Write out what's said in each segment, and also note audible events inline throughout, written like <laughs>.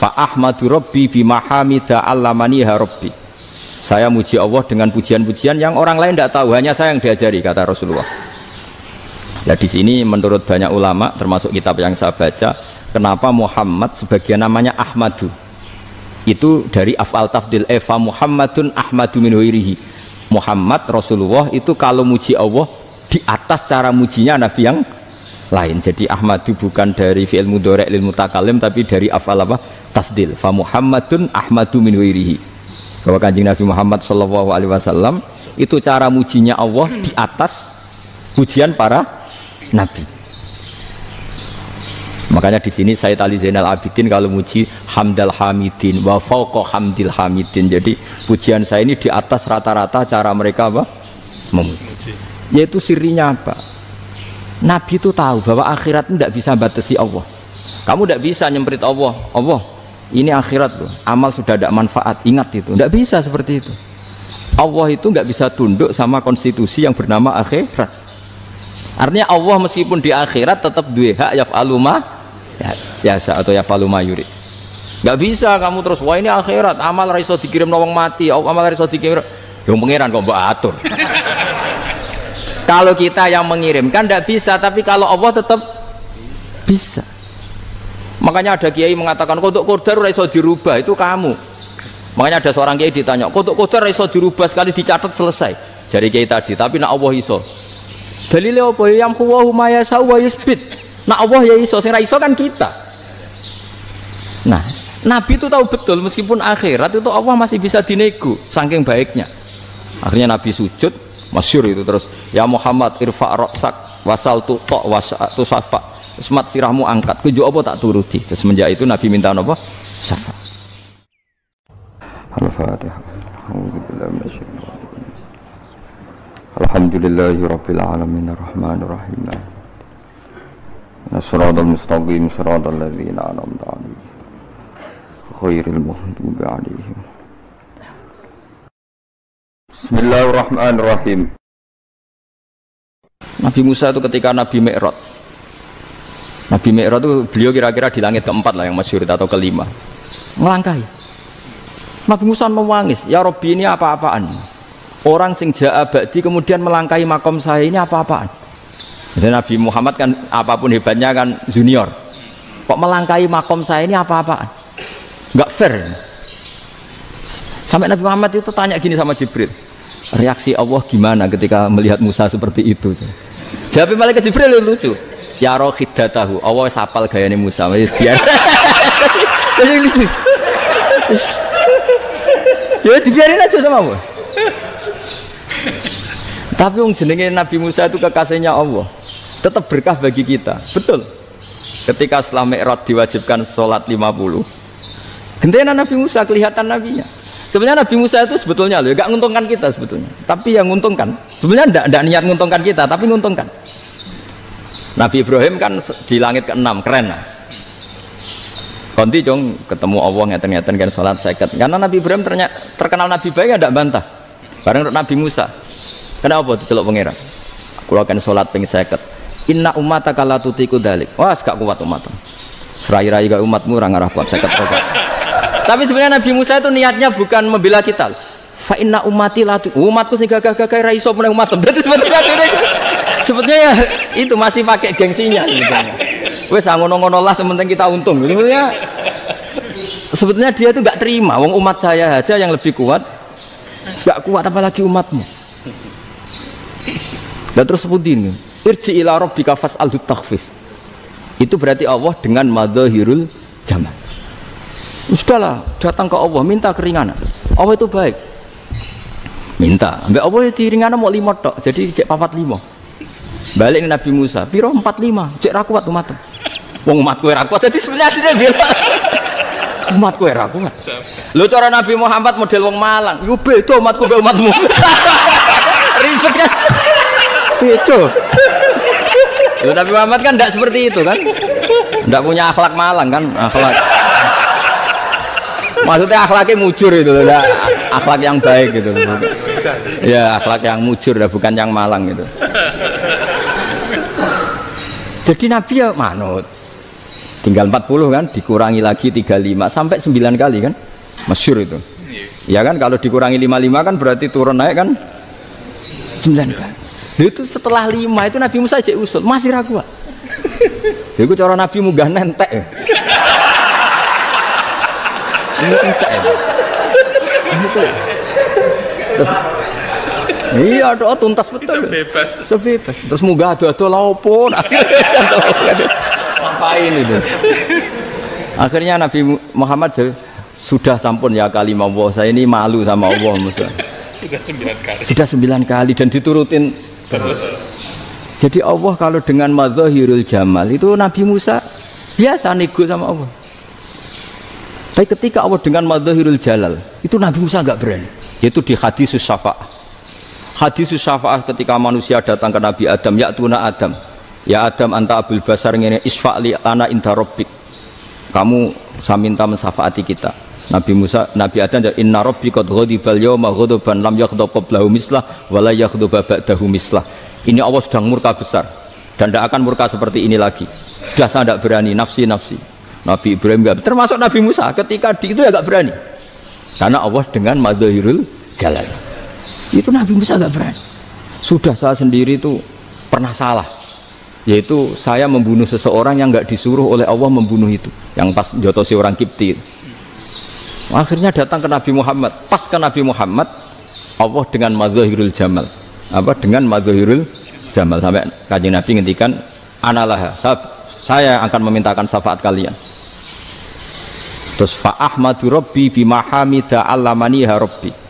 Fa ahmadu rabbi bima hamida rabbi. Saya muji Allah dengan pujian-pujian yang orang lain tidak tahu, hanya saya yang diajari kata Rasulullah. Ya di sini menurut banyak ulama termasuk kitab yang saya baca, kenapa Muhammad sebagian namanya Ahmadu? Itu dari afal tafdil eva Muhammadun Ahmadu min Muhammad Rasulullah itu kalau muji Allah di atas cara mujinya Nabi yang lain. Jadi Ahmadu bukan dari fi'il mudhari' lil mutakalim tapi dari afal apa? Tafdil. Fa Muhammadun Ahmadu min wirihi. Bahwa kanjeng Nabi Muhammad Shallallahu alaihi wasallam itu cara mujinya Allah di atas pujian para nabi. Makanya di sini saya tali Zainal Abidin kalau muji hamdal hamidin wa fauqa hamdil hamidin. Jadi pujian saya ini di atas rata-rata cara mereka apa? Memuji. Yaitu sirinya apa? Nabi itu tahu bahwa akhirat tidak bisa batasi Allah. Kamu tidak bisa nyemprit Allah. Allah, ini akhirat loh. Amal sudah ada manfaat. Ingat itu. Tidak bisa seperti itu. Allah itu nggak bisa tunduk sama konstitusi yang bernama akhirat. Artinya Allah meskipun di akhirat tetap dua hak ya aluma ya biasa atau ya faluma yuri nggak bisa kamu terus wah ini akhirat amal raiso dikirim nawang mati amal raiso dikirim yang pengiran kok mbak atur <laughs> kalau kita yang mengirimkan tidak bisa tapi kalau Allah tetap bisa makanya ada kiai mengatakan kodok kodar raiso dirubah itu kamu. Makanya ada seorang kiai ditanya kodok kodar raiso dirubah sekali dicatat selesai. Jadi kiai tadi tapi nak Allah iso. Dalilnya apa? Yang huwa huma yasau wa yusbit Nah Allah ya iso, sing iso kan kita. Nah, Nabi itu tahu betul meskipun akhirat itu Allah masih bisa dinego saking baiknya. Akhirnya Nabi sujud, masyur itu terus ya Muhammad irfa roksak wasal tu tok wasatu safa semat sirahmu angkat. Kujuk apa tak turuti? Semenjak itu Nabi minta apa? Syafaat Al-Fatihah Alhamdulillahi Rabbil Alamin Ar-Rahman rahim Nasradul Mustaqim Ladzina Anamta Alaihim. Khairil Mahdubi Alaihim. Bismillahirrahmanirrahim. Nabi Musa itu ketika Nabi Mi'rod, Nabi Mi'raj itu beliau kira-kira di langit keempat lah yang masyhur atau kelima melangkahi Nabi Musa mewangis ya Robbi ini apa-apaan orang sing ja'a ba'di kemudian melangkahi makom saya ini apa-apaan jadi Nabi Muhammad kan apa pun hebatnya kan junior. Kok melangkahi makom saya ini apa-apaan? Enggak fair. Sampai Nabi Muhammad itu tanya gini sama Jibril. Reaksi Allah gimana ketika melihat Musa seperti itu? Jawab malaikat Jibril lucu. Ya roh tahu. Allah sapal gayanya Musa. Biar. <laughs> Jadi lucu. Ya dibiarin aja sama Allah. Tapi yang jenenge Nabi Musa itu kekasihnya Allah tetap berkah bagi kita betul ketika setelah Mi'raj diwajibkan sholat 50 gentenan Nabi Musa kelihatan nabinya sebenarnya Nabi Musa itu sebetulnya loh gak nguntungkan kita sebetulnya tapi yang nguntungkan sebenarnya tidak niat nguntungkan kita tapi nguntungkan Nabi Ibrahim kan di langit ke-6 keren lah Konti jong ketemu Allah ngeten-ngeten kan sholat seket karena Nabi Ibrahim ternyata, terkenal Nabi baik tidak bantah bareng Nabi Musa kenapa itu celok pengira kalau akan sholat ping seket Inna umat la tutiku dalik. Wah, gak kuat umat. Serai-rai gak umatmu orang arah kuat saya Tapi sebenarnya Nabi Musa itu niatnya bukan membela kita. Fa inna umati la umatku sing gagah-gagah ra iso meneh umat. Berarti sebetulnya sebetulnya ya itu masih pakai gengsinya. Wes ah, ngono-ngono lah sementing kita untung. Sebetulnya sebetulnya dia itu nggak terima. Wong umat saya aja yang lebih kuat nggak kuat apalagi umatmu. Dan terus sebutin irji ila rabbika fas'al takhfif. Itu berarti Allah dengan madhahirul jamal. Sudahlah datang ke Allah minta keringanan. Allah itu baik. Minta. Mbak Allah itu ringanan mau lima tok jadi cek papat lima balik Nabi Musa piro? Empat lima. Cek rakuat umat wong umat kue rakuat jadi sebenarnya dia bilang umat kue rakuat lu cara Nabi Muhammad model wong Malang. Yuk beda umatku be umatmu. <laughs> Ribet kan? Beda. Loh, Nabi Muhammad kan tidak seperti itu kan? Tidak punya akhlak malang kan? Akhlak. Maksudnya akhlaknya mujur itu loh akhlak yang baik gitu. Ya akhlak yang mujur bukan yang malang gitu jadi Nabi ya manut tinggal 40 kan dikurangi lagi 35 sampai 9 kali kan masyur itu. Ya kan kalau dikurangi 55 kan berarti turun naik kan 9 kali. Itu setelah 5 itu Nabi Musa aja usul masih ragu <laughs> itu cara Nabi munggah nentek <laughs> ini entek ya. Terus iya doa tuntas betul. Bebas. Sebebas terus munggah ado-ado laupun <laughs> ngapain itu? Akhirnya Nabi Muhammad sudah sampun ya kali Allah saya ini malu sama Allah Musa sudah sembilan kali. Sudah sembilan kali dan diturutin. Terus? Jadi Allah kalau dengan madzahirul jamal itu Nabi Musa biasa nego sama Allah. Tapi ketika Allah dengan madzahirul jalal itu Nabi Musa nggak berani. Yaitu di hadis syafa'ah hadis syafa'ah ketika manusia datang ke Nabi Adam ya tuna Adam ya Adam anta abul basar ngene isfa'li ana inda rabbik kamu saya minta mensafaati kita Nabi Musa, Nabi Adam ya inna rabbi qad ghadibal yawma ghadaban lam yaghdab qablahu mislah wa la ba'dahu mislah. Ini Allah sedang murka besar dan tidak akan murka seperti ini lagi. Sudah saya tidak berani nafsi-nafsi. Nabi Ibrahim enggak termasuk Nabi Musa ketika di itu ya enggak berani. Karena Allah dengan madahirul jalan. Itu Nabi Musa enggak berani. Sudah saya sendiri itu pernah salah. Yaitu saya membunuh seseorang yang nggak disuruh oleh Allah membunuh itu. Yang pas jotosi orang Kipti akhirnya datang ke Nabi Muhammad. Pas ke Nabi Muhammad Allah dengan mazahirul jamal. Apa? Dengan mazahirul jamal. Sampai kaji Nabi ngendikan analah saya akan memintakan syafaat kalian. Terus fa ahmadu rabbi bimahamida alamani rabbi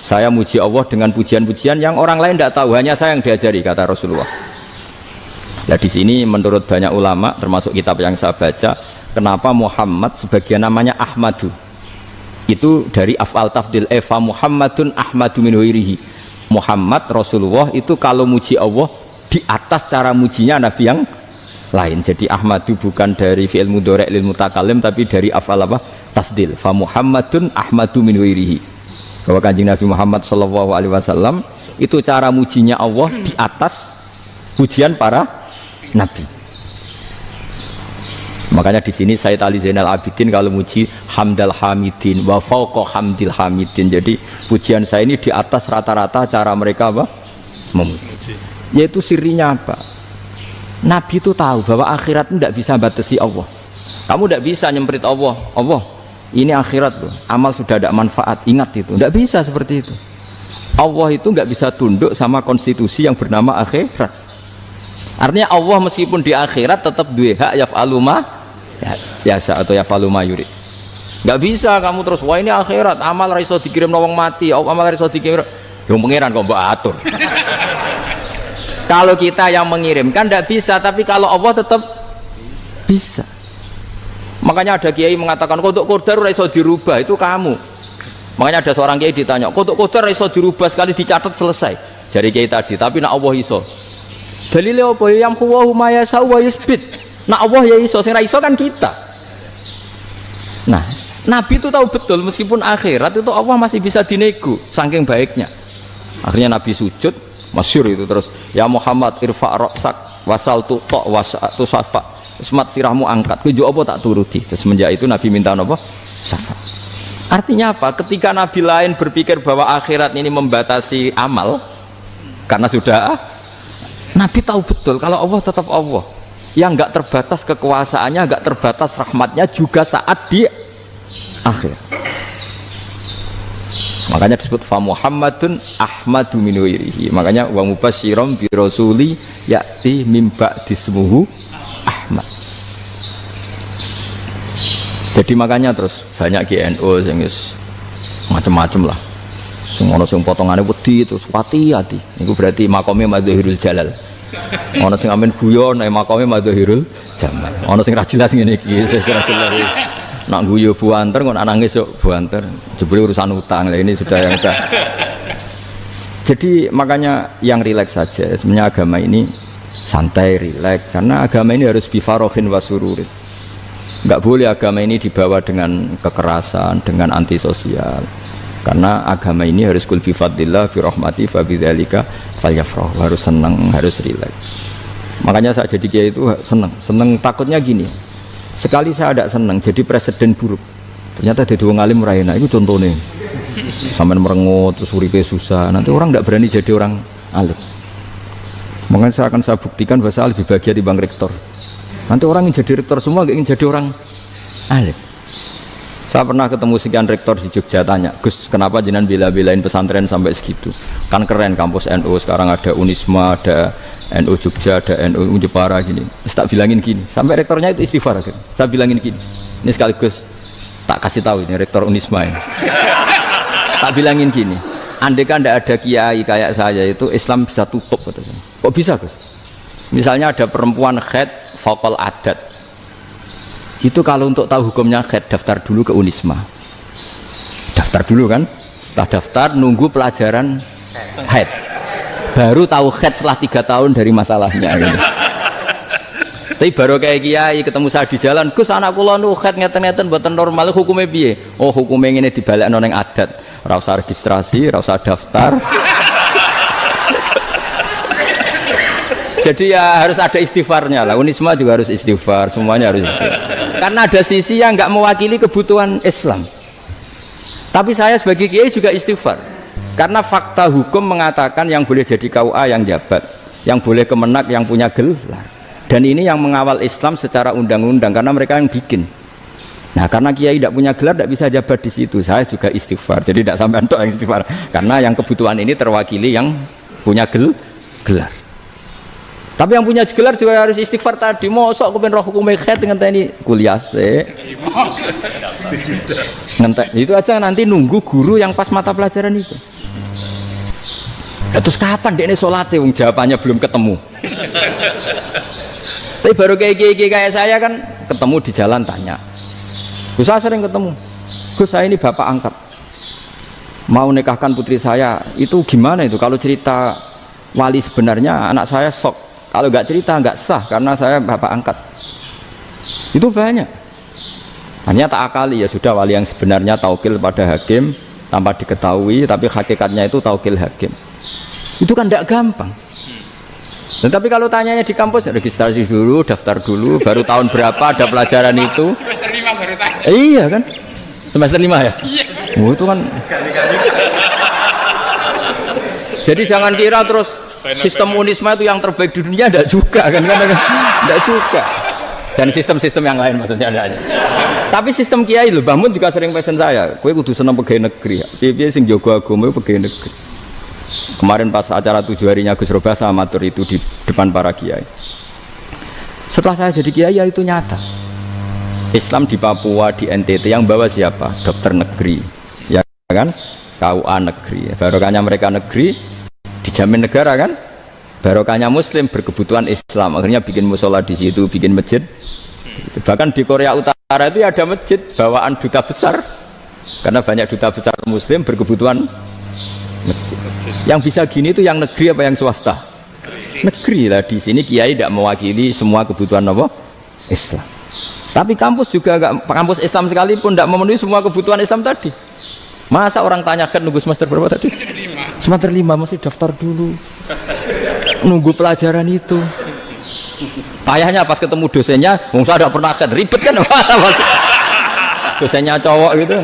saya muji Allah dengan pujian-pujian yang orang lain tidak tahu hanya saya yang diajari kata Rasulullah Nah di sini menurut banyak ulama termasuk kitab yang saya baca, kenapa Muhammad sebagian namanya Ahmadu? Itu dari afal tafdil eva Muhammadun Ahmadu min Muhammad Rasulullah itu kalau muji Allah di atas cara mujinya Nabi yang lain. Jadi Ahmadu bukan dari fi'il mudhari' lil mutakalim tapi dari afal apa? Tafdil. Fa Muhammadun Ahmadu min Bahwa kanjeng Nabi Muhammad Shallallahu alaihi wasallam itu cara mujinya Allah di atas pujian para Nabi. Makanya di sini saya Ali Zainal Abidin kalau muji hamdal hamidin wa fauqa hamdil hamidin. Jadi pujian saya ini di atas rata-rata cara mereka apa? Memuji. Yaitu sirinya apa? Nabi itu tahu bahwa akhirat tidak bisa batasi Allah. Kamu tidak bisa nyemprit Allah. Allah, ini akhirat loh. Amal sudah ada manfaat. Ingat itu. Tidak bisa seperti itu. Allah itu nggak bisa tunduk sama konstitusi yang bernama akhirat. Artinya Allah meskipun di akhirat tetap dua hak ya faluma ya atau ya faluma yuri. Gak bisa kamu terus wah ini akhirat amal raiso dikirim nawang mati, amal raiso dikirim yang pengiran kok mbak atur. <laughs> kalau kita yang mengirimkan tidak bisa, tapi kalau Allah tetap bisa. Makanya ada kiai mengatakan kodok kodar raiso dirubah itu kamu. Makanya ada seorang kiai ditanya, kodok kodar raiso dirubah sekali dicatat selesai. Jadi kiai tadi, tapi nak Allah iso. Dalilnya apa? Yang huwahu maya wa yusbit. Nah Allah ya iso, sing iso kan kita. Nah, Nabi itu tahu betul meskipun akhirat itu Allah masih bisa dinego saking baiknya. Akhirnya Nabi sujud, masyur itu terus ya Muhammad irfa roksak wasal tu tok wasatu safa. Semat sirahmu angkat. Kejo apa tak turuti? Semenjak itu Nabi minta apa? Safa. Artinya apa? Ketika Nabi lain berpikir bahwa akhirat ini membatasi amal karena sudah Nabi tahu betul kalau Allah tetap Allah. Yang nggak terbatas kekuasaannya nggak terbatas rahmatnya juga saat di akhir makanya disebut fa Muhammadun Ahmadu min makanya wa mubasyiram bi rasuli ya'ti mimba dismuhu Ahmad. Jadi makanya terus banyak GNO yang macam-macam lah. Semua sing potongannya wedi itu hati-hati itu berarti makomnya madhahirul jalal. Ono sing amin guyon nek makome madhahirul jamal. Ono sing ra jelas ngene iki wis ra jelas nak guyu buanter kok nangis kok buanter. Jebule urusan utang lah ini sudah yang udah <laughs> jadi makanya yang rileks saja. Sebenarnya agama ini santai rileks karena agama ini harus bifarohin wasururin nggak boleh agama ini dibawa dengan kekerasan dengan antisosial. Karena agama ini harus kul bi fadlillah fi rahmati fa bidzalika harus senang harus rileks makanya saat jadi kiai itu senang senang takutnya gini Sekali saya tidak senang jadi presiden buruk. Ternyata jadi wong alim raina itu contohnya. Sampai merengut terus susah. Nanti orang tidak berani jadi orang alim. Makanya saya akan saya buktikan bahwa saya lebih bahagia di bang rektor. Nanti orang yang jadi rektor semua ingin jadi orang alim. Saya pernah ketemu sekian rektor di Jogja tanya, Gus kenapa jenengan bela-belain pesantren sampai segitu? Kan keren kampus NU sekarang ada Unisma, ada NU Jogja, ada NU Jepara gini. Terus tak bilangin gini, sampai rektornya itu istighfar. Gitu. Saya bilangin gini, ini sekaligus tak kasih tahu ini rektor Unisma ini. <laughs> tak bilangin gini, andai kan tidak ada kiai kayak saya itu Islam bisa tutup. Kok bisa Gus? Misalnya ada perempuan head vokal adat, itu kalau untuk tahu hukumnya head daftar dulu ke Unisma. Daftar dulu kan? Setelah daftar nunggu pelajaran head baru tahu head setelah tiga tahun dari masalahnya gitu. tapi baru kayak kiai ketemu saya di jalan Gus anak kula nu head ngeten-ngeten buatan normal hukumnya piye? Oh hukumnya ini dibalik noneng adat. Rasa registrasi rasa daftar. Jadi ya harus ada istighfarnya lah. Unisma juga harus istighfar semuanya harus istighfar karena ada sisi yang nggak mewakili kebutuhan Islam. Tapi saya sebagai kiai juga istighfar. Karena fakta hukum mengatakan yang boleh jadi KUA yang jabat yang boleh kemenak yang punya gelar. Dan ini yang mengawal Islam secara undang-undang karena mereka yang bikin. Nah karena kiai tidak punya gelar tidak bisa jabat di situ. Saya juga istighfar. Jadi tidak sampai untuk yang istighfar. Karena yang kebutuhan ini terwakili yang punya gel gelar tapi yang punya gelar juga harus istighfar tadi. Mosok kepen roh hukum khat dengan tadi kuliah se. Ngentek. Itu aja nanti nunggu guru yang pas mata pelajaran itu. Terus kapan dia ini sholat wong jawabannya belum ketemu. Tapi baru kayak kayak kayak saya kan ketemu di jalan tanya. Gus saya sering ketemu. Gus saya ini bapak angkat. Mau nikahkan putri saya itu gimana itu? Kalau cerita wali sebenarnya anak saya sok kalau nggak cerita nggak sah karena saya bapak angkat. Itu banyak. Hanya tak akali ya sudah wali yang sebenarnya taukil pada hakim tanpa diketahui tapi hakikatnya itu taukil hakim. Itu kan tidak gampang. Dan tapi kalau tanyanya di kampus registrasi dulu, daftar dulu, baru tahun berapa ada pelajaran itu? Semester lima baru tanya. Eh, iya kan? Semester lima ya? Iya. Oh, itu kan. Jadi jangan kira terus sistem unisma itu yang terbaik di dunia tidak juga kan? Kan tidak juga. Dan sistem-sistem yang lain maksudnya ada. Tapi sistem kiai loh bangun juga sering pesen saya kue kudu seneng pegawai negeri. Piye sing jogo agama pegawai negeri. Kemarin pas acara tujuh harinya Gus Roba sama matur itu di depan para kiai. Setelah saya jadi kiai ya itu nyata. Islam di Papua di NTT yang bawa siapa? Dokter negeri. Ya kan? KUA negeri. Barokahnya mereka negeri dijamin negara kan? Barokahnya muslim berkebutuhan Islam. Akhirnya bikin musola di situ bikin masjid. Bahkan di Korea Utara itu ada masjid bawaan duta besar. Karena banyak duta besar muslim berkebutuhan masjid. Yang bisa gini itu yang negeri apa yang swasta? Negeri lah. Di sini kiai tidak mewakili semua kebutuhan apa? Islam. Tapi kampus juga enggak kampus Islam sekalipun tidak memenuhi semua kebutuhan Islam tadi. Masa orang tanya kan nunggu semester berapa tadi semester lima masih daftar dulu. Nunggu pelajaran itu. Payahnya pas ketemu dosennya wong saya tidak pernah kan ribet kan? <laughs> Pas dosennya cowok gitu.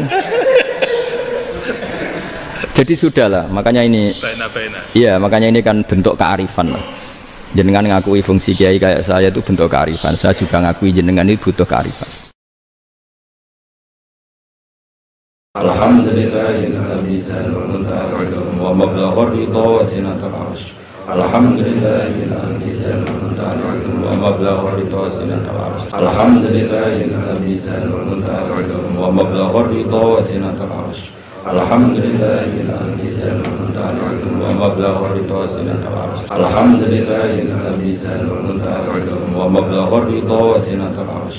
Jadi sudahlah makanya ini iya makanya ini kan bentuk kearifan lah. Jenengan ngakui fungsi kiai kayak saya itu bentuk kearifan. Saya juga ngakui jenengan ini butuh kearifan Alhamdulillah ومبلغ الرضا وزنة العرش. الحمد لله الذي المنتهى العلم ومبلغ الرضا وزنة العرش. الحمد لله الذي المنتهى العلم ومبلغ الرضا وزنة العرش. الحمد لله الذي المنتهى العلم ومبلغ الرضا وزنة العرش. الحمد لله الذي المنتهى العلم ومبلغ الرضا وزنة العرش.